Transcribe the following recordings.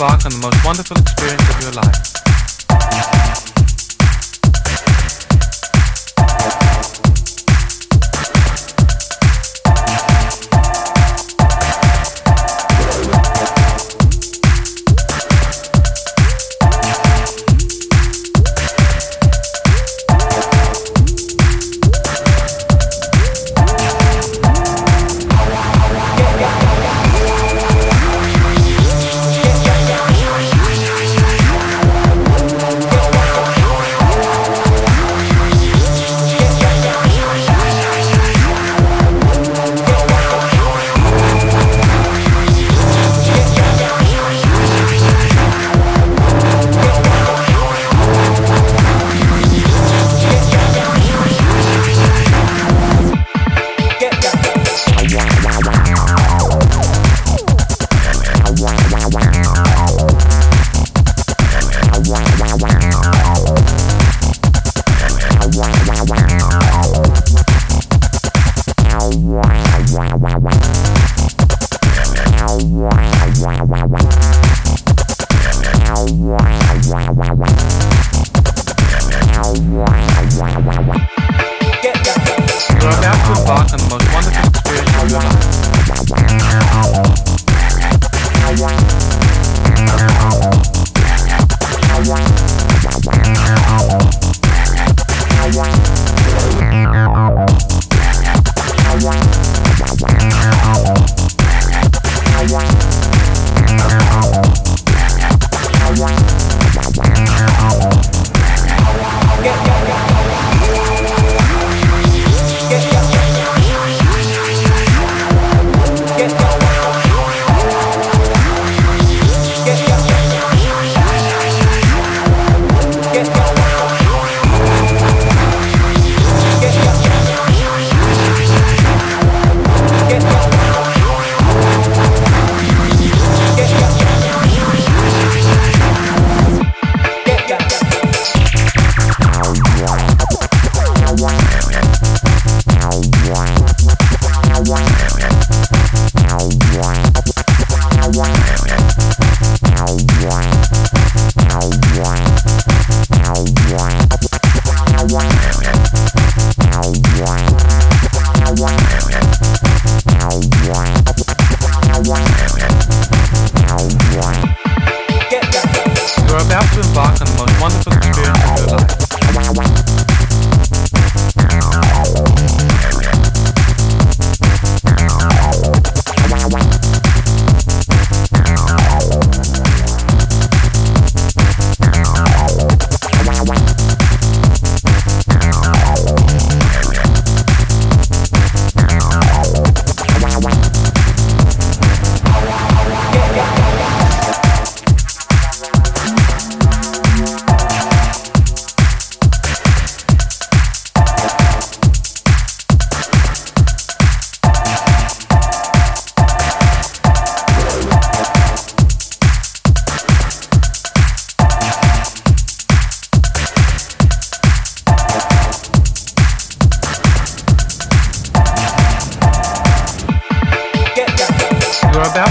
embark on the most wonderful experience of your life. You are about to embark on most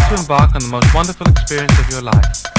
to embark on the most wonderful experience of your life.